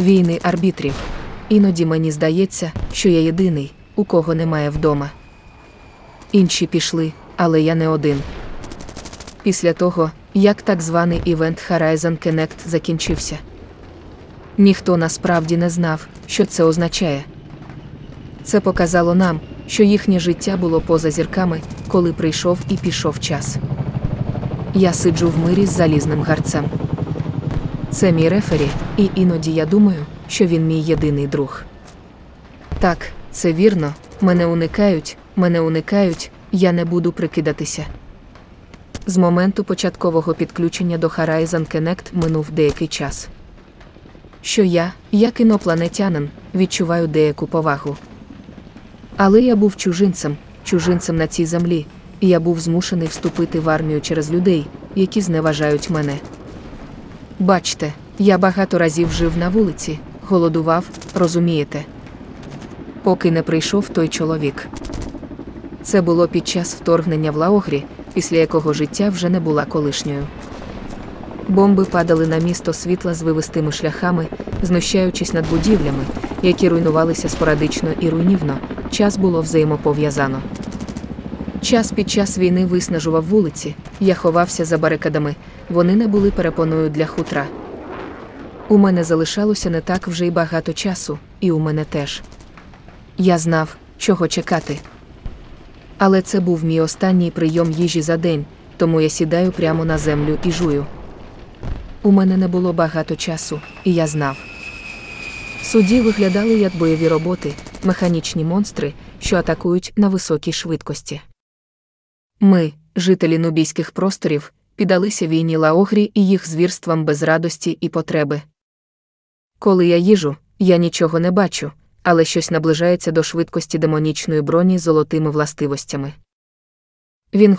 війни арбітрів. Іноді мені здається, що я єдиний, у кого немає вдома. Інші пішли, але я не один. Після того, як так званий івент Horizon Connect закінчився. Ніхто насправді не знав, що це означає. Це показало нам, що їхнє життя було поза зірками, коли прийшов і пішов час. Я сиджу в мирі з залізним гарцем. Це мій рефері, і іноді я думаю, що він мій єдиний друг. Так, це вірно, мене уникають, мене уникають, я не буду прикидатися. З моменту початкового підключення до Horizon Connect минув деякий час. Що я, як інопланетянин, відчуваю деяку повагу. Але я був чужинцем, чужинцем на цій землі, і я був змушений вступити в армію через людей, які зневажають мене. Бачте, я багато разів жив на вулиці, голодував, розумієте. Поки не прийшов той чоловік. Це було під час вторгнення в Лаогрі, після якого життя вже не була колишньою. Бомби падали на місто світла з вивистими шляхами, знущаючись над будівлями, які руйнувалися спорадично і руйнівно, час було взаємопов'язано. Час під час війни виснажував вулиці, я ховався за барикадами, вони не були перепоною для хутра. У мене залишалося не так вже й багато часу, і у мене теж. Я знав, чого чекати. Але це був мій останній прийом їжі за день, тому я сідаю прямо на землю і жую. У мене не було багато часу, і я знав. Судді виглядали як бойові роботи, механічні монстри, що атакують на високій швидкості. Ми, жителі нубійських просторів, піддалися війні Лаогрі і їх звірствам без радості і потреби. Коли я їжу, я нічого не бачу, але щось наближається до швидкості демонічної броні золотими властивостями. Він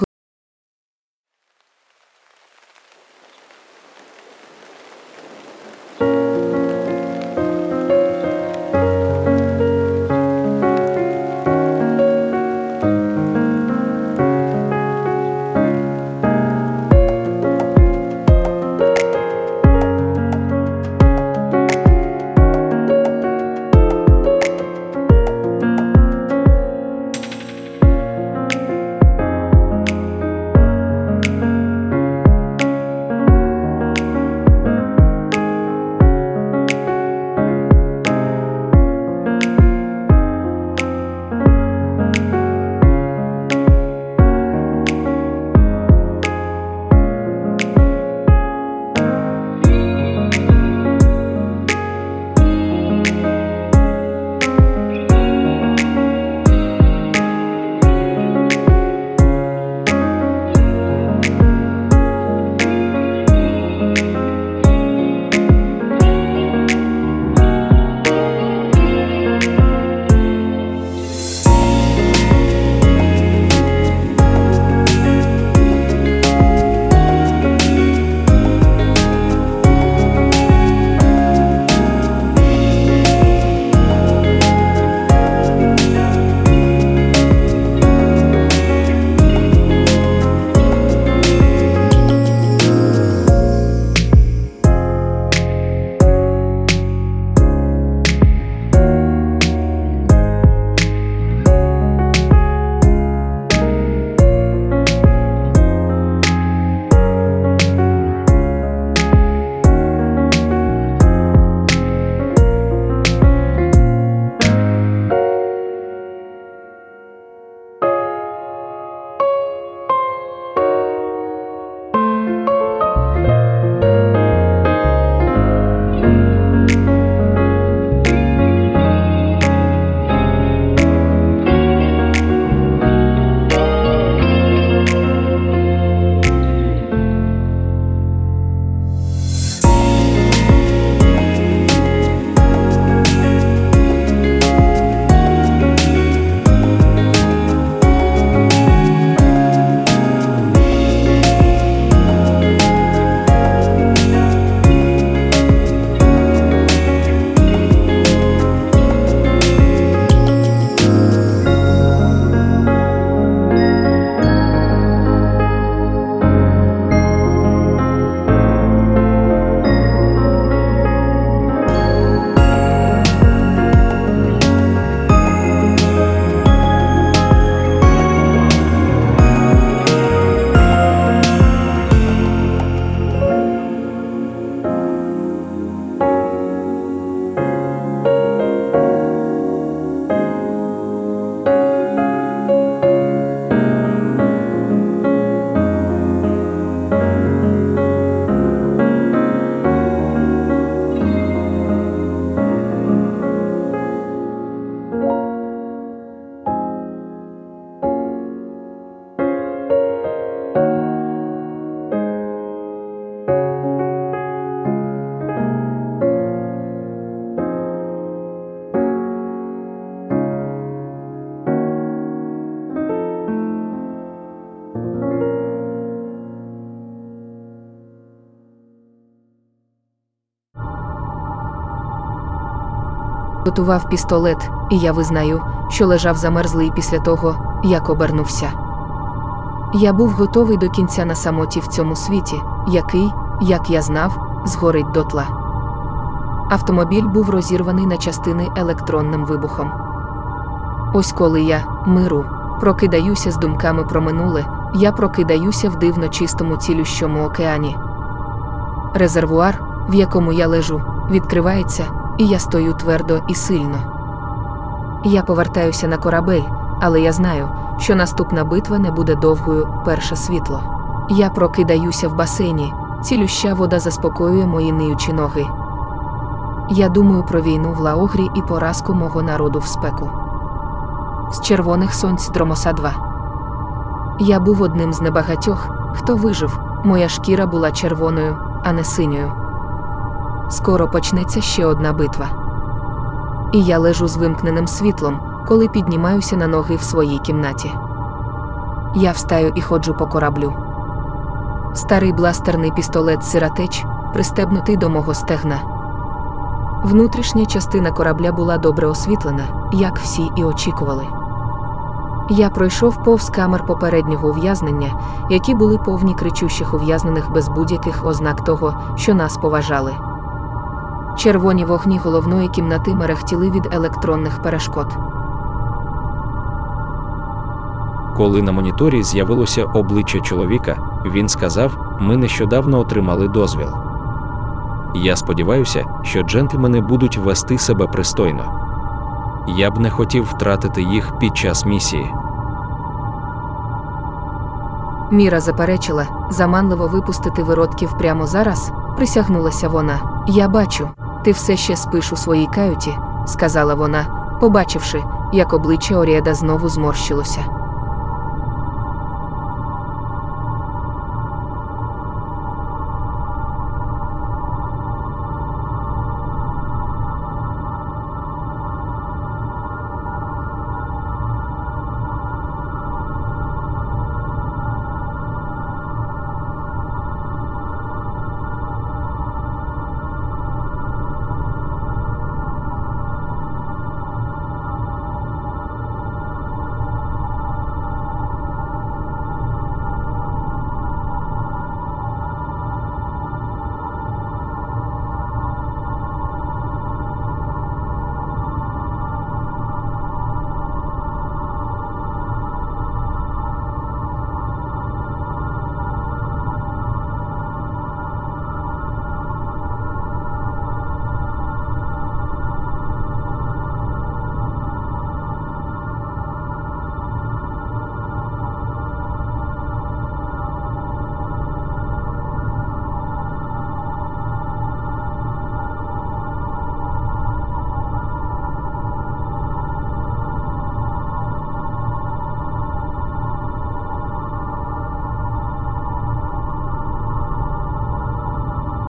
Готував пістолет, і я визнаю, що лежав замерзлий після того, як обернувся. Я був готовий до кінця на самоті в цьому світі, який, як я знав, згорить дотла. Автомобіль був розірваний на частини електронним вибухом. Ось коли я, миру, прокидаюся з думками про минуле, я прокидаюся в дивно чистому цілющому океані. Резервуар, в якому я лежу, відкривається, і я стою твердо і сильно. Я повертаюся на корабель, але я знаю, що наступна битва не буде довгою перше світло. Я прокидаюся в басейні, цілюща вода заспокоює мої ниючі ноги. Я думаю про війну в Лаогрі і поразку мого народу в спеку. З червоних сонць Дромоса 2. Я був одним з небагатьох, хто вижив, моя шкіра була червоною, а не синьою. Скоро почнеться ще одна битва. І я лежу з вимкненим світлом, коли піднімаюся на ноги в своїй кімнаті. Я встаю і ходжу по кораблю. Старий бластерний пістолет сиротеч, пристебнутий до мого стегна. Внутрішня частина корабля була добре освітлена, як всі і очікували. Я пройшов повз камер попереднього ув'язнення, які були повні кричущих ув'язнених без будь-яких ознак того, що нас поважали. Червоні вогні головної кімнати мерехтіли від електронних перешкод. Коли на моніторі з'явилося обличчя чоловіка, він сказав: Ми нещодавно отримали дозвіл. Я сподіваюся, що джентльмени будуть вести себе пристойно. Я б не хотів втратити їх під час місії. Міра заперечила, заманливо випустити виродків прямо зараз, присягнулася вона. Я бачу, ти все ще спиш у своїй каюті, сказала вона, побачивши, як обличчя Оріеда знову зморщилося.